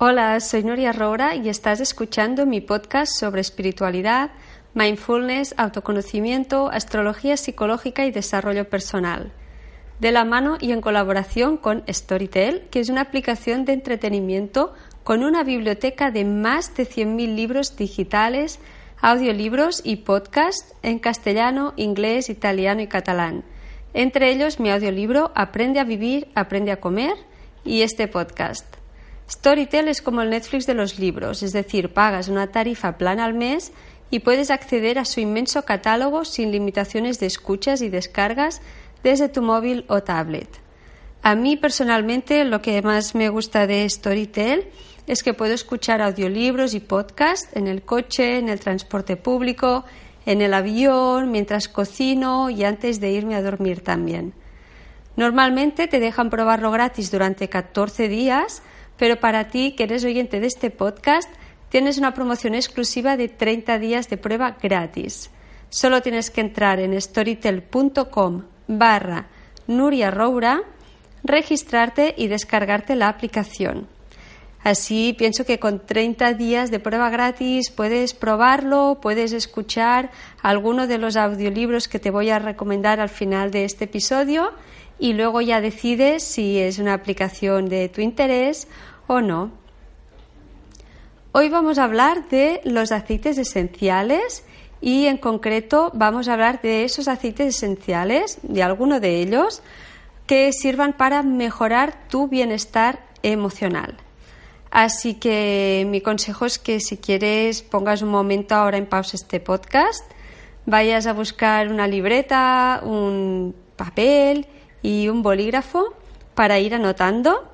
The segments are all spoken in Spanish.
Hola, soy Nuria Roura y estás escuchando mi podcast sobre espiritualidad, mindfulness, autoconocimiento, astrología psicológica y desarrollo personal. De la mano y en colaboración con Storytel, que es una aplicación de entretenimiento con una biblioteca de más de 100.000 libros digitales, audiolibros y podcasts en castellano, inglés, italiano y catalán. Entre ellos mi audiolibro Aprende a vivir, aprende a comer y este podcast. Storytel es como el Netflix de los libros, es decir, pagas una tarifa plana al mes y puedes acceder a su inmenso catálogo sin limitaciones de escuchas y descargas desde tu móvil o tablet. A mí personalmente lo que más me gusta de Storytel es que puedo escuchar audiolibros y podcasts en el coche, en el transporte público, en el avión, mientras cocino y antes de irme a dormir también. Normalmente te dejan probarlo gratis durante 14 días, pero para ti que eres oyente de este podcast, tienes una promoción exclusiva de 30 días de prueba gratis. Solo tienes que entrar en storytel.com barra Nuria Roura, registrarte y descargarte la aplicación. Así pienso que con 30 días de prueba gratis puedes probarlo, puedes escuchar alguno de los audiolibros que te voy a recomendar al final de este episodio y luego ya decides si es una aplicación de tu interés o no. Hoy vamos a hablar de los aceites esenciales y en concreto vamos a hablar de esos aceites esenciales, de alguno de ellos, que sirvan para mejorar tu bienestar emocional. Así que mi consejo es que si quieres pongas un momento ahora en pausa este podcast, vayas a buscar una libreta, un papel y un bolígrafo para ir anotando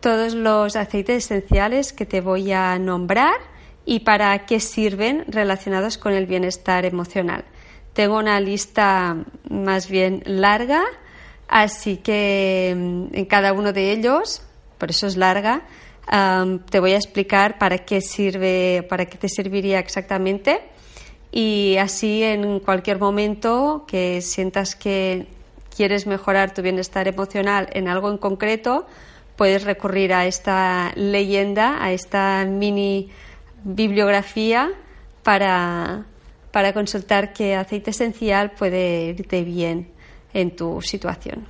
todos los aceites esenciales que te voy a nombrar y para qué sirven relacionados con el bienestar emocional. Tengo una lista más bien larga, así que mm, en cada uno de ellos, por eso es larga, te voy a explicar para qué sirve, para qué te serviría exactamente y así en cualquier momento que sientas que quieres mejorar tu bienestar emocional en algo en concreto, puedes recurrir a esta leyenda, a esta mini bibliografía para, para consultar qué aceite esencial puede irte bien en tu situación.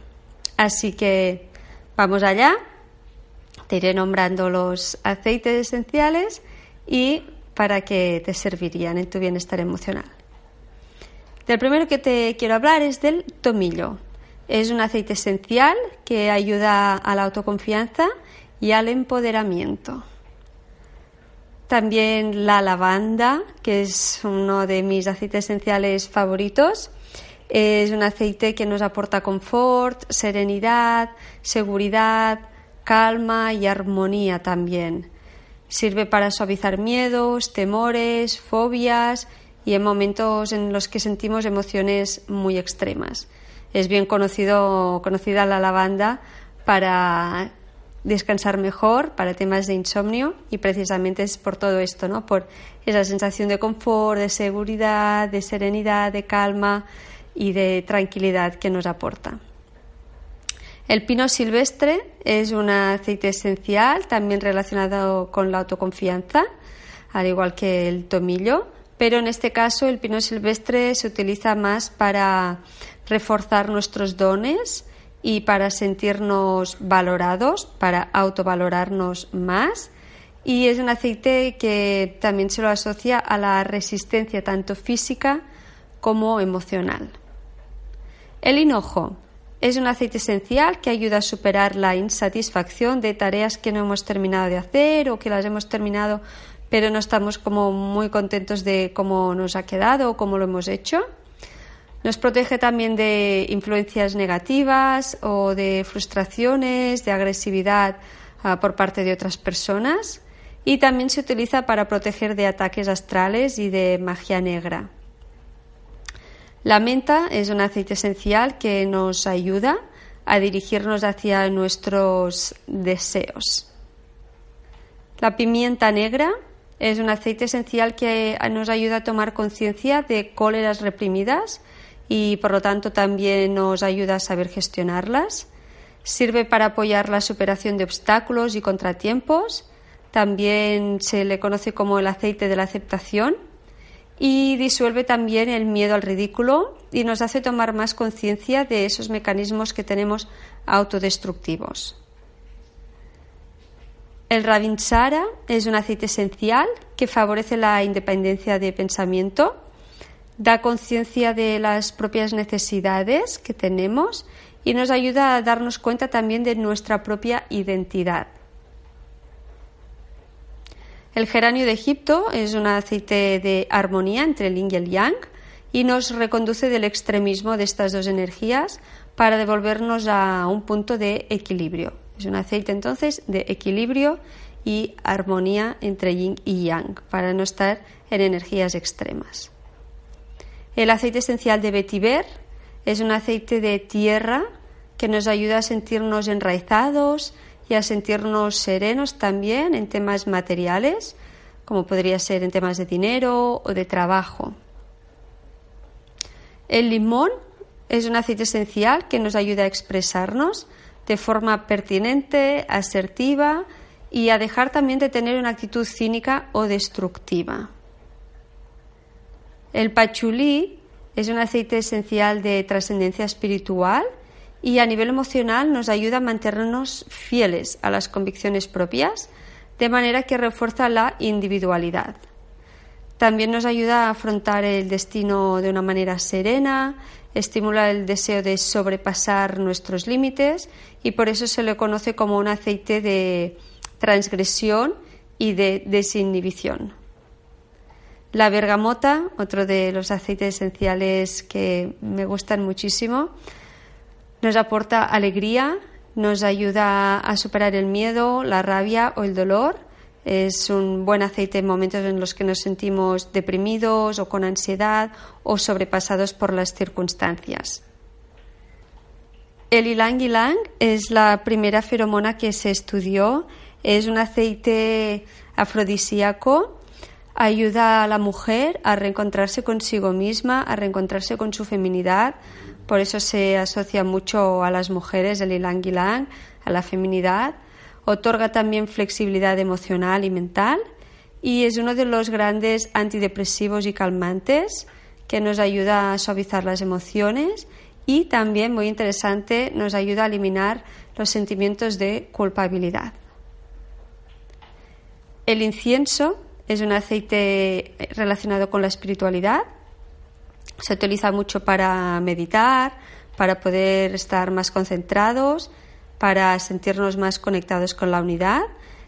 Así que vamos allá. Te iré nombrando los aceites esenciales y para qué te servirían en tu bienestar emocional. El primero que te quiero hablar es del tomillo. Es un aceite esencial que ayuda a la autoconfianza y al empoderamiento. También la lavanda, que es uno de mis aceites esenciales favoritos. Es un aceite que nos aporta confort, serenidad, seguridad, calma y armonía también. Sirve para suavizar miedos, temores, fobias y en momentos en los que sentimos emociones muy extremas es bien conocido, conocida la lavanda para descansar mejor, para temas de insomnio y precisamente es por todo esto, ¿no? Por esa sensación de confort, de seguridad, de serenidad, de calma y de tranquilidad que nos aporta. El pino silvestre es un aceite esencial también relacionado con la autoconfianza, al igual que el tomillo, pero en este caso el pino silvestre se utiliza más para reforzar nuestros dones y para sentirnos valorados, para autovalorarnos más. Y es un aceite que también se lo asocia a la resistencia tanto física como emocional. El hinojo es un aceite esencial que ayuda a superar la insatisfacción de tareas que no hemos terminado de hacer o que las hemos terminado pero no estamos como muy contentos de cómo nos ha quedado o cómo lo hemos hecho. Nos protege también de influencias negativas o de frustraciones, de agresividad ah, por parte de otras personas y también se utiliza para proteger de ataques astrales y de magia negra. La menta es un aceite esencial que nos ayuda a dirigirnos hacia nuestros deseos. La pimienta negra es un aceite esencial que nos ayuda a tomar conciencia de cóleras reprimidas y por lo tanto también nos ayuda a saber gestionarlas. Sirve para apoyar la superación de obstáculos y contratiempos también se le conoce como el aceite de la aceptación y disuelve también el miedo al ridículo y nos hace tomar más conciencia de esos mecanismos que tenemos autodestructivos. El Ravinsara es un aceite esencial que favorece la independencia de pensamiento, da conciencia de las propias necesidades que tenemos y nos ayuda a darnos cuenta también de nuestra propia identidad. El geranio de Egipto es un aceite de armonía entre el yin y el yang y nos reconduce del extremismo de estas dos energías para devolvernos a un punto de equilibrio. Es un aceite entonces de equilibrio y armonía entre yin y yang para no estar en energías extremas. El aceite esencial de vetiver es un aceite de tierra que nos ayuda a sentirnos enraizados, y a sentirnos serenos también en temas materiales, como podría ser en temas de dinero o de trabajo. El limón es un aceite esencial que nos ayuda a expresarnos de forma pertinente, asertiva y a dejar también de tener una actitud cínica o destructiva. El pachulí es un aceite esencial de trascendencia espiritual y a nivel emocional nos ayuda a mantenernos fieles a las convicciones propias, de manera que refuerza la individualidad. También nos ayuda a afrontar el destino de una manera serena, estimula el deseo de sobrepasar nuestros límites y por eso se le conoce como un aceite de transgresión y de desinhibición. La bergamota, otro de los aceites esenciales que me gustan muchísimo, nos aporta alegría, nos ayuda a superar el miedo, la rabia o el dolor. Es un buen aceite en momentos en los que nos sentimos deprimidos o con ansiedad o sobrepasados por las circunstancias. El ylang ylang es la primera feromona que se estudió. Es un aceite afrodisíaco. Ayuda a la mujer a reencontrarse consigo misma, a reencontrarse con su feminidad, por eso se asocia mucho a las mujeres el ylang ylang, a la feminidad. Otorga también flexibilidad emocional y mental y es uno de los grandes antidepresivos y calmantes que nos ayuda a suavizar las emociones y también, muy interesante, nos ayuda a eliminar los sentimientos de culpabilidad. El incienso es un aceite relacionado con la espiritualidad se utiliza mucho para meditar, para poder estar más concentrados, para sentirnos más conectados con la unidad.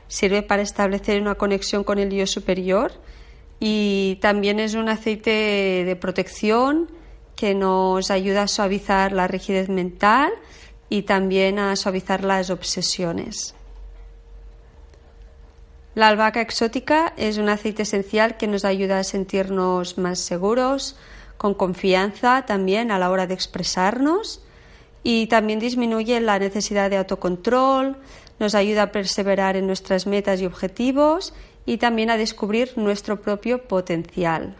Sirve para establecer una conexión con el yo superior y también es un aceite de protección que nos ayuda a suavizar la rigidez mental y también a suavizar las obsesiones. La albahaca exótica es un aceite esencial que nos ayuda a sentirnos más seguros, con confianza también a la hora de expresarnos y también disminuye la necesidad de autocontrol, nos ayuda a perseverar en nuestras metas y objetivos y también a descubrir nuestro propio potencial.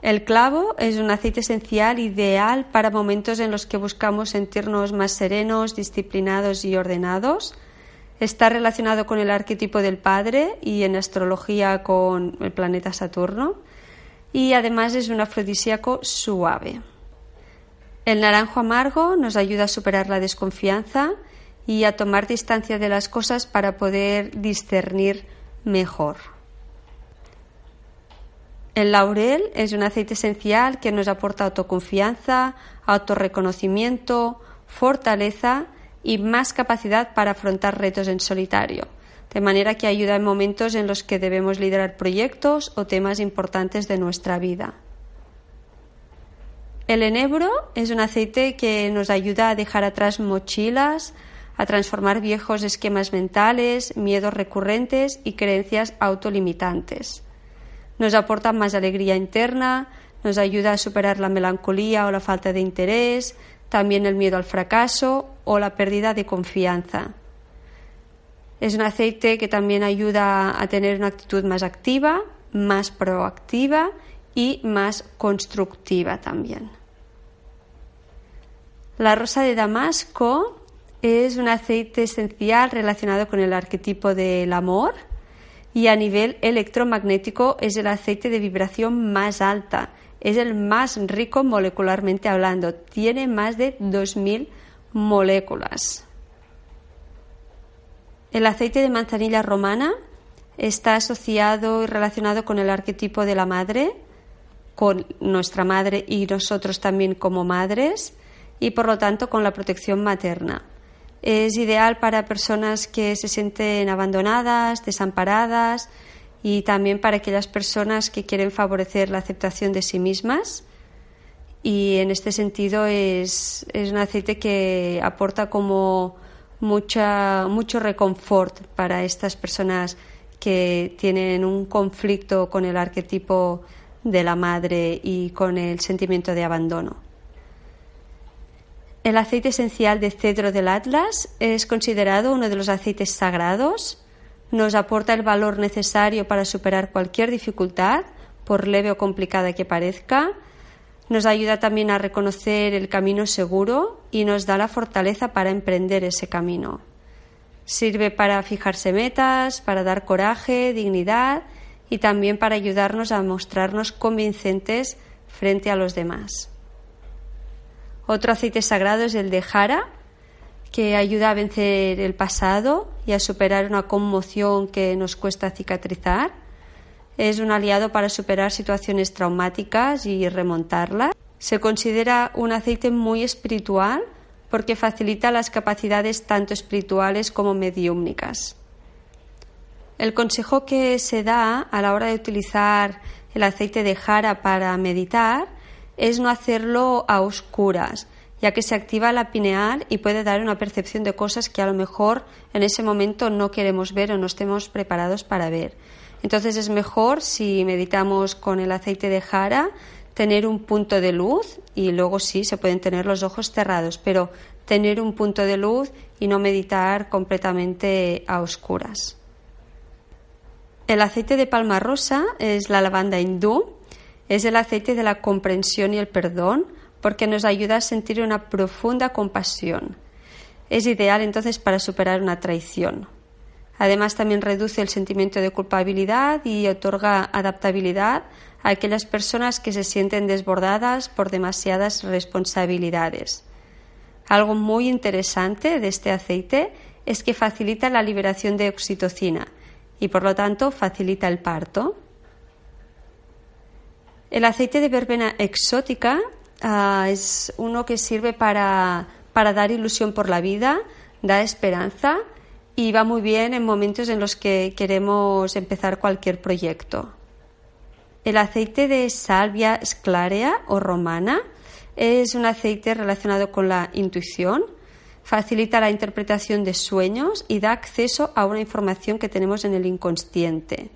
El clavo es un aceite esencial ideal para momentos en los que buscamos sentirnos más serenos, disciplinados y ordenados. Está relacionado con el arquetipo del Padre y en astrología con el planeta Saturno y además es un afrodisíaco suave. El naranjo amargo nos ayuda a superar la desconfianza y a tomar distancia de las cosas para poder discernir mejor. El laurel es un aceite esencial que nos aporta autoconfianza, autorreconocimiento, fortaleza y más capacidad para afrontar retos en solitario de manera que ayuda en momentos en los que debemos liderar proyectos o temas importantes de nuestra vida. El enebro es un aceite que nos ayuda a dejar atrás mochilas, a transformar viejos esquemas mentales, miedos recurrentes y creencias autolimitantes. Nos aporta más alegría interna, nos ayuda a superar la melancolía o la falta de interés, también el miedo al fracaso o la pérdida de confianza. Es un aceite que también ayuda a tener una actitud más activa, más proactiva y más constructiva también. La rosa de Damasco es un aceite esencial relacionado con el arquetipo del amor y a nivel electromagnético es el aceite de vibración más alta, es el más rico molecularmente hablando, tiene más de 2.000 moléculas. El aceite de manzanilla romana está asociado y relacionado con el arquetipo de la madre, con nuestra madre y nosotros también como madres, y por lo tanto con la protección materna. Es ideal para personas que se sienten abandonadas, desamparadas y también para aquellas personas que quieren favorecer la aceptación de sí mismas. Y en este sentido es, es un aceite que aporta como mucha, mucho reconfort para estas personas que tienen un conflicto con el arquetipo de la madre y con el sentimiento de abandono. El aceite esencial de cedro del Atlas es considerado uno de los aceites sagrados, nos aporta el valor necesario para superar cualquier dificultad, por leve o complicada que parezca, nos ayuda también a reconocer el camino seguro y nos da la fortaleza para emprender ese camino. Sirve para fijarse metas, para dar coraje, dignidad y también para ayudarnos a mostrarnos convincentes frente a los demás. Otro aceite sagrado es el de Jara, que ayuda a vencer el pasado y a superar una conmoción que nos cuesta cicatrizar es un aliado para superar situaciones traumáticas y remontarlas. Se considera un aceite muy espiritual porque facilita las capacidades tanto espirituales como mediúmnicas. El consejo que se da a la hora de utilizar el aceite de jara para meditar es no hacerlo a oscuras, ya que se activa la pineal y puede dar una percepción de cosas que a lo mejor en ese momento no queremos ver o no estemos preparados para ver. Entonces es mejor si meditamos con el aceite de jara tener un punto de luz y luego sí se pueden tener los ojos cerrados, pero tener un punto de luz y no meditar completamente a oscuras. El aceite de palma rosa es la lavanda hindú, es el aceite de la comprensión y el perdón porque nos ayuda a sentir una profunda compasión. Es ideal entonces para superar una traición. Además, también reduce el sentimiento de culpabilidad y otorga adaptabilidad a aquellas personas que se sienten desbordadas por demasiadas responsabilidades. Algo muy interesante de este aceite es que facilita la liberación de oxitocina y por lo tanto facilita el parto. El aceite de verbena exótica ah, es uno que sirve para, para dar ilusión por la vida, da esperanza y va muy bien en momentos en los que queremos empezar cualquier proyecto. El aceite de salvia sclarea o romana es un aceite relacionado con la intuición, facilita la interpretación de sueños y da acceso a una información que tenemos en el inconsciente.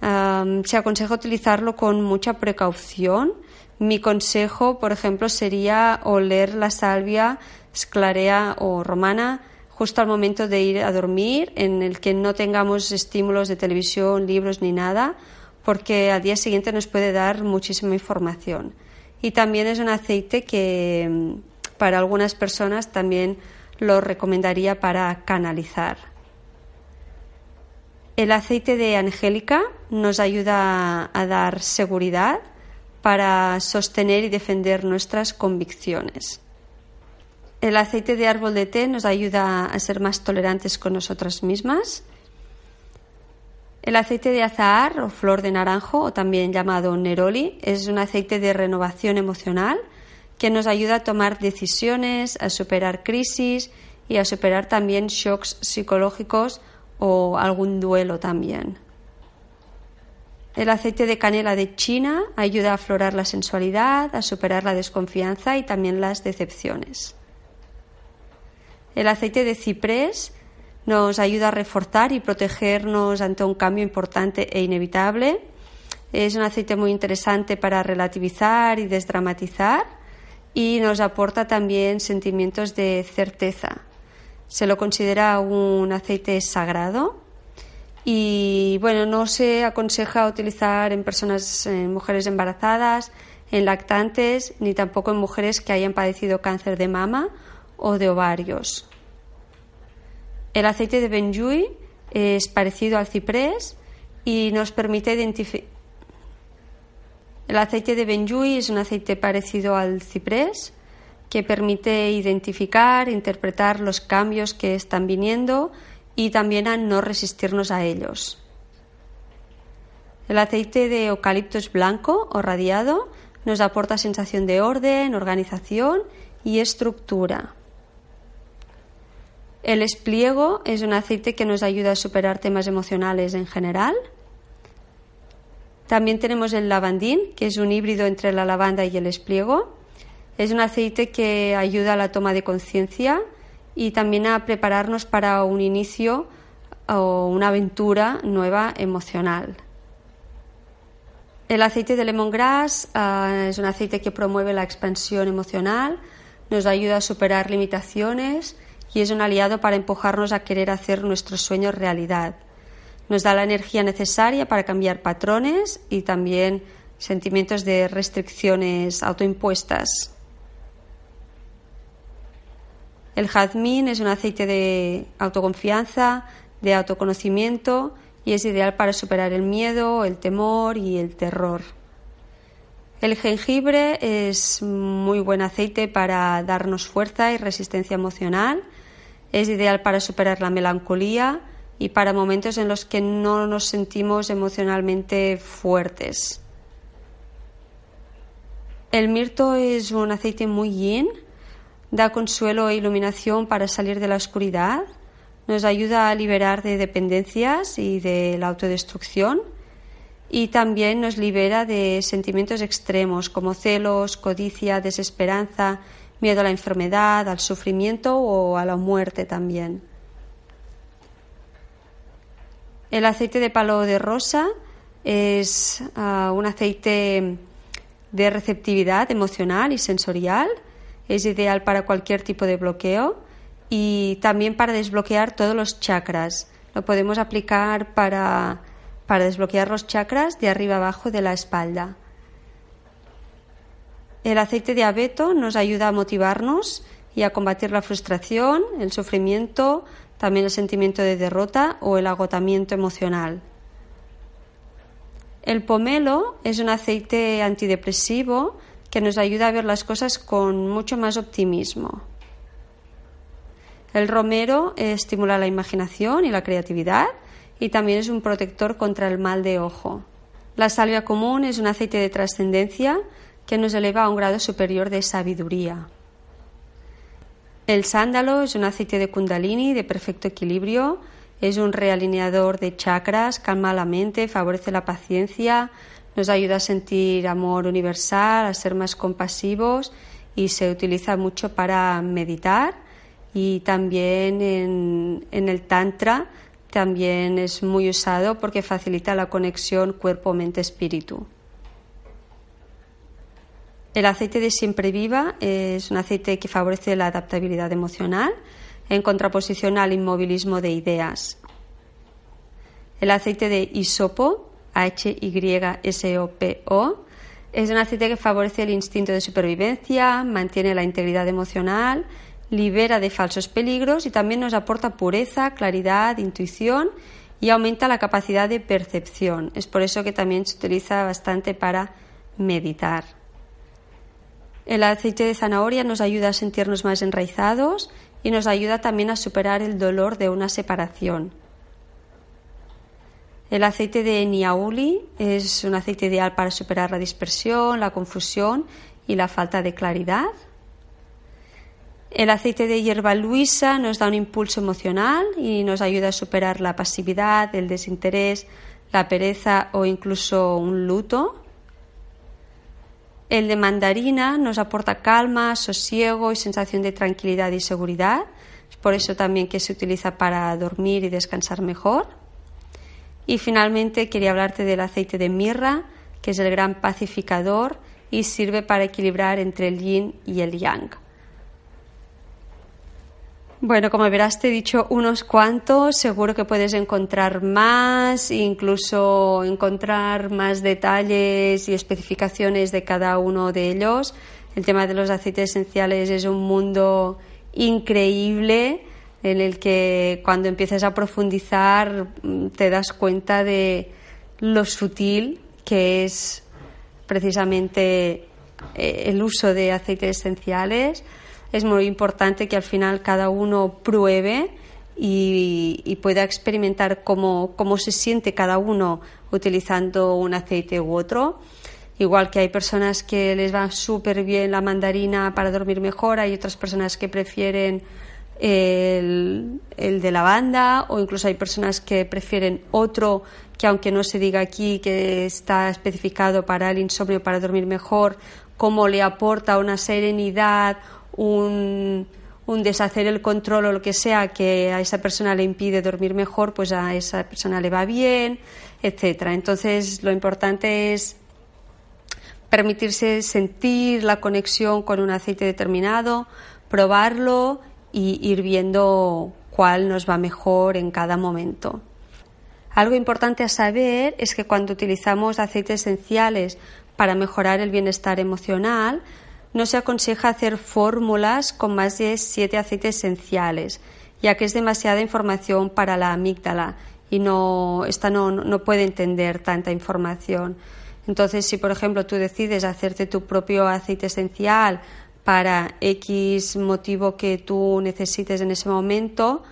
se aconseja utilizarlo con mucha precaución. Mi consejo, por ejemplo, sería oler la salvia sclarea o romana justo al momento de ir a dormir, en el que no tengamos estímulos de televisión, libros ni nada, porque al día siguiente nos puede dar muchísima información. Y también es un aceite que mm, para algunas personas también lo recomendaría para canalizar. El aceite de angélica nos ayuda a dar seguridad para sostener y defender nuestras convicciones. El aceite de árbol de té nos ayuda a ser más tolerantes con nosotras mismas. El aceite de azahar o flor de naranjo, o también llamado neroli, es un aceite de renovación emocional que nos ayuda a tomar decisiones, a superar crisis y a superar también shocks psicológicos o algún duelo también. El aceite de canela de China ayuda a aflorar la sensualidad, a superar la desconfianza y también las decepciones. El aceite de ciprés nos ayuda a reforzar y protegernos ante un cambio importante e inevitable. Es un aceite muy interesante para relativizar y desdramatizar y nos aporta también sentimientos de certeza. Se lo considera un aceite sagrado y bueno, no se aconseja utilizar en personas, mujeres embarazadas, en lactantes, ni tampoco en mujeres que hayan padecido cáncer de mama o de ovarios. El aceite de Benjui es parecido al ciprés y nos permite identificar. El aceite de Benjui es un aceite parecido al ciprés que permite identificar, interpretar los cambios que están viniendo y también a no resistirnos a ellos. El aceite de eucaliptus blanco o radiado nos aporta sensación de orden, organización y estructura. El espliego es un aceite que nos ayuda a superar temas emocionales en general. También tenemos el lavandín, que es un híbrido entre la lavanda y el espliego. Es un aceite que ayuda a la toma de conciencia y también a prepararnos para un inicio o una aventura nueva emocional. El aceite de lemongrass uh, es un aceite que promueve la expansión emocional, nos ayuda a superar limitaciones y es un aliado para empujarnos a querer hacer nuestros sueños realidad. Nos da la energía necesaria para cambiar patrones y también sentimientos de restricciones autoimpuestas. El jazmín es un aceite de autoconfianza, de autoconocimiento y es ideal para superar el miedo, el temor y el terror. El jengibre es muy buen aceite para darnos fuerza y resistencia emocional. Es ideal para superar la melancolía y para momentos en los que no nos sentimos emocionalmente fuertes. El mirto es un aceite muy yin da consuelo e iluminación para salir de la oscuridad, nos ayuda a liberar de dependencias y de la autodestrucción y también nos libera de sentimientos extremos como celos, codicia, desesperanza, miedo a la enfermedad, al sufrimiento o a la muerte también. El aceite de palo de rosa es ah, un aceite de receptividad emocional y sensorial es ideal para cualquier tipo de bloqueo y también para desbloquear todos los chakras. Lo podemos aplicar para, para desbloquear los chakras de arriba abajo de la espalda. El aceite de abeto nos ayuda a motivarnos y a combatir la frustración, el sufrimiento, también el sentimiento de derrota o el agotamiento emocional. El pomelo es un aceite antidepresivo que nos ayuda a ver las cosas con mucho más optimismo. El romero estimula la imaginación y la creatividad y también es un protector contra el mal de ojo. La salvia común es un aceite de trascendencia que nos eleva a un grado superior de sabiduría. El sándalo es un aceite de kundalini de perfecto equilibrio, es un realineador de chakras, calma la mente, favorece la paciencia, nos ayuda a sentir amor universal, a ser más compasivos y se utiliza mucho para meditar y también en, el Tantra también es muy usado porque facilita la conexión cuerpo-mente-espíritu. El aceite de siempre viva es un aceite que favorece la adaptabilidad emocional en contraposición al inmovilismo de ideas. El aceite de isopo HYSOPO. Es un aceite que favorece el instinto de supervivencia, mantiene la integridad emocional, libera de falsos peligros y también nos aporta pureza, claridad, intuición y aumenta la capacidad de percepción. Es por eso que también se utiliza bastante para meditar. El aceite de zanahoria nos ayuda a sentirnos más enraizados y nos ayuda también a superar el dolor de una separación. El aceite de niauli es un aceite ideal para superar la dispersión, la confusión y la falta de claridad. El aceite de hierba luisa nos da un impulso emocional y nos ayuda a superar la pasividad, el desinterés, la pereza o incluso un luto. El de mandarina nos aporta calma, sosiego y sensación de tranquilidad y seguridad. por eso también que se utiliza para dormir y descansar mejor. Y finalmente quería hablarte del aceite de mirra, que es el gran pacificador y sirve para equilibrar entre el yin y el yang. Bueno, como verás, te he dicho unos cuantos, seguro que puedes encontrar más, incluso encontrar más detalles y especificaciones de cada uno de ellos. El tema de los aceites esenciales es un mundo increíble en el que cuando empiezas a profundizar mm, te das cuenta de lo sutil que es precisamente eh, el uso de aceites esenciales. Es muy importante que al final cada uno pruebe y, pueda experimentar cómo, cómo se siente cada uno utilizando un aceite u otro. Igual que hay personas que les va súper bien la mandarina para dormir mejor, hay otras personas que prefieren el, de lavanda o incluso hay personas que prefieren otro que aunque no se diga aquí que está especificado para el insomnio, para dormir mejor, cómo le aporta una serenidad, un, un deshacer el control o lo que sea que a esa persona le impide dormir mejor, pues a esa persona le va bien, etcétera. Entonces lo importante es permitirse sentir la conexión con un aceite determinado, probarlo y ir viendo cuál nos va mejor en cada momento. Algo importante a saber es que cuando utilizamos aceites esenciales para mejorar el bienestar emocional, no se aconseja hacer fórmulas con más de siete aceites esenciales, ya que es demasiada información para la amígdala y no, esta no, no puede entender tanta información. Entonces, si por ejemplo tú decides hacerte tu propio aceite esencial para X motivo que tú necesites en ese momento,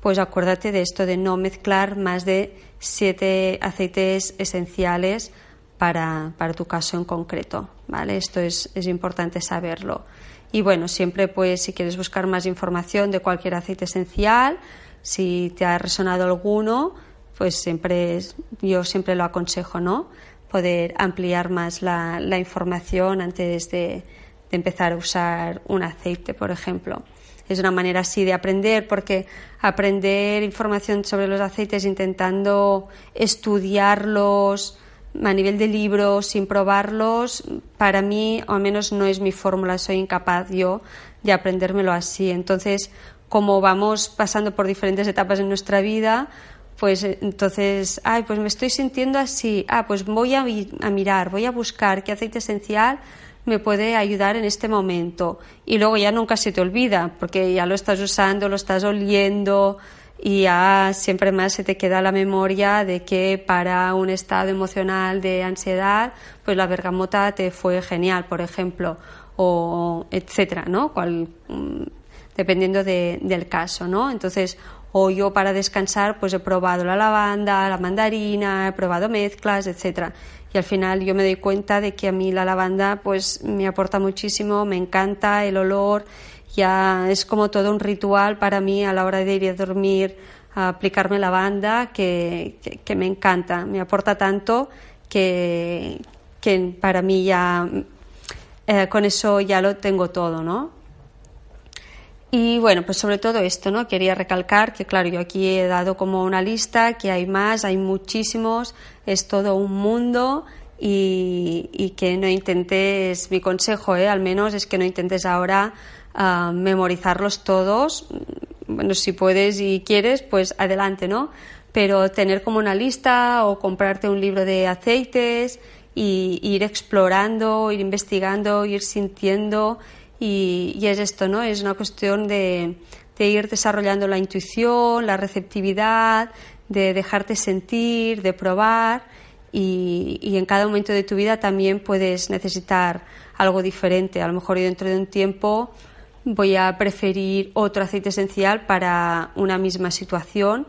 pues acuérdate de esto de no mezclar más de siete aceites esenciales para, tu caso en concreto. ¿vale? Esto es, es importante saberlo. Y bueno, siempre pues si quieres buscar más información de cualquier aceite esencial, si te ha resonado alguno, pues siempre yo siempre lo aconsejo, ¿no? poder ampliar más la, información antes de, empezar a usar un aceite, por ejemplo. Es una manera así de aprender, porque aprender información sobre los aceites intentando estudiarlos a nivel de libros, sin probarlos, para mí, o al menos no es mi fórmula, soy incapaz yo de aprendérmelo así. Entonces, como vamos pasando por diferentes etapas en nuestra vida, pues eh, entonces, ay, pues me estoy sintiendo así, ah, pues voy a, mirar, voy a buscar qué aceite esencial me puede ayudar en este momento. Y luego ya nunca se te olvida, porque ya lo estás usando, lo estás oliendo y ya siempre más se te queda la memoria de que para un estado emocional de ansiedad, pues la bergamota te fue genial, por ejemplo, o etcétera, ¿no? Cual, mm, dependiendo del caso, ¿no? Entonces, o yo para descansar pues he probado la lavanda, la mandarina, he probado mezclas, etcétera. Y al final yo me doy cuenta de que a mí la lavanda pues me aporta muchísimo, me encanta el olor, ya es como todo un ritual para mí a la hora de ir a dormir a aplicarme lavanda que, que, me encanta, me aporta tanto que, que para mí ya eh, con eso ya lo tengo todo, ¿no? Y bueno, pues sobre todo esto, ¿no? Quería recalcar que, claro, yo aquí he dado como una lista, que hay más, hay muchísimos, es todo un mundo y, que no intentes, mi consejo, ¿eh? al menos, es que no intentes ahora ah, memorizarlos todos. Bueno, si puedes y quieres, pues adelante, ¿no? Pero tener como una lista o comprarte un libro de aceites y ir explorando, ir investigando, ir sintiendo y, es esto, ¿no? Es una cuestión de, ir desarrollando la intuición, la receptividad, de dejarte sentir, de probar y, en cada momento de tu vida también puedes necesitar algo diferente. A lo mejor dentro de un tiempo voy a preferir otro aceite esencial para una misma situación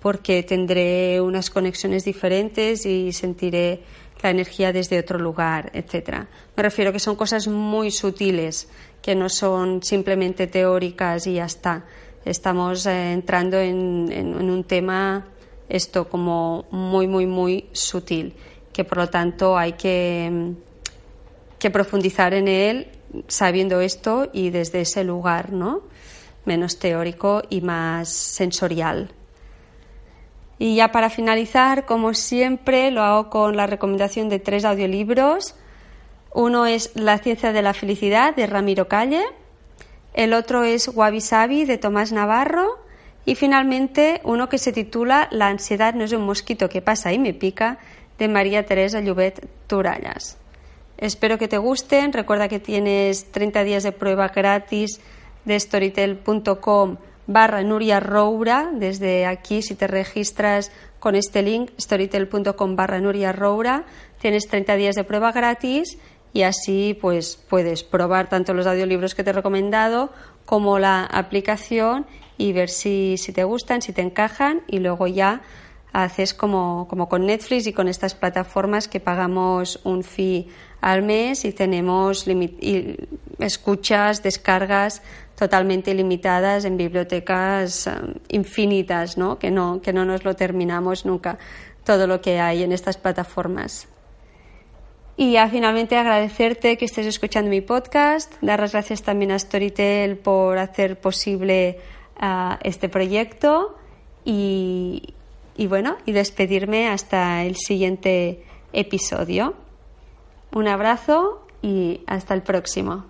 porque tendré unas conexiones diferentes y sentiré la energía desde otro lugar, etcétera. Me refiero que son cosas muy sutiles que no son simplemente teóricas y ya está. Estamos eh, entrando en, un tema esto como muy, muy, muy sutil, que por lo tanto hay que, que profundizar en él sabiendo esto y desde ese lugar, ¿no? menos teórico y más sensorial. Y ya para finalizar, como siempre, lo hago con la recomendación de tres audiolibros. Uno es La ciencia de la felicidad de Ramiro Calle, el otro es Wabi de Tomás Navarro y finalmente uno que se titula La ansiedad no es un mosquito que pasa y me pica de María Teresa Llobet Turallas. Espero que te gusten. Recuerda que tienes 30 días de prueba gratis de storytel.com barra Nuria Roura. Desde aquí, si te registras con este link, storytel.com barra Nuria Roura, tienes 30 días de prueba gratis y así pues puedes probar tanto los audiolibros que te he recomendado como la aplicación y ver si, si te gustan, si te encajan y luego ya haces como, como con Netflix y con estas plataformas que pagamos un fee al mes y tenemos y escuchas, descargas totalmente limitadas en bibliotecas um, infinitas, ¿no? Que, ¿no? que no nos lo terminamos nunca todo lo que hay en estas plataformas. Y finalmente agradecerte que estés escuchando mi podcast, dar las gracias también a Storytel por hacer posible uh, este proyecto y, y bueno, y despedirme hasta el siguiente episodio. Un abrazo y hasta el próximo.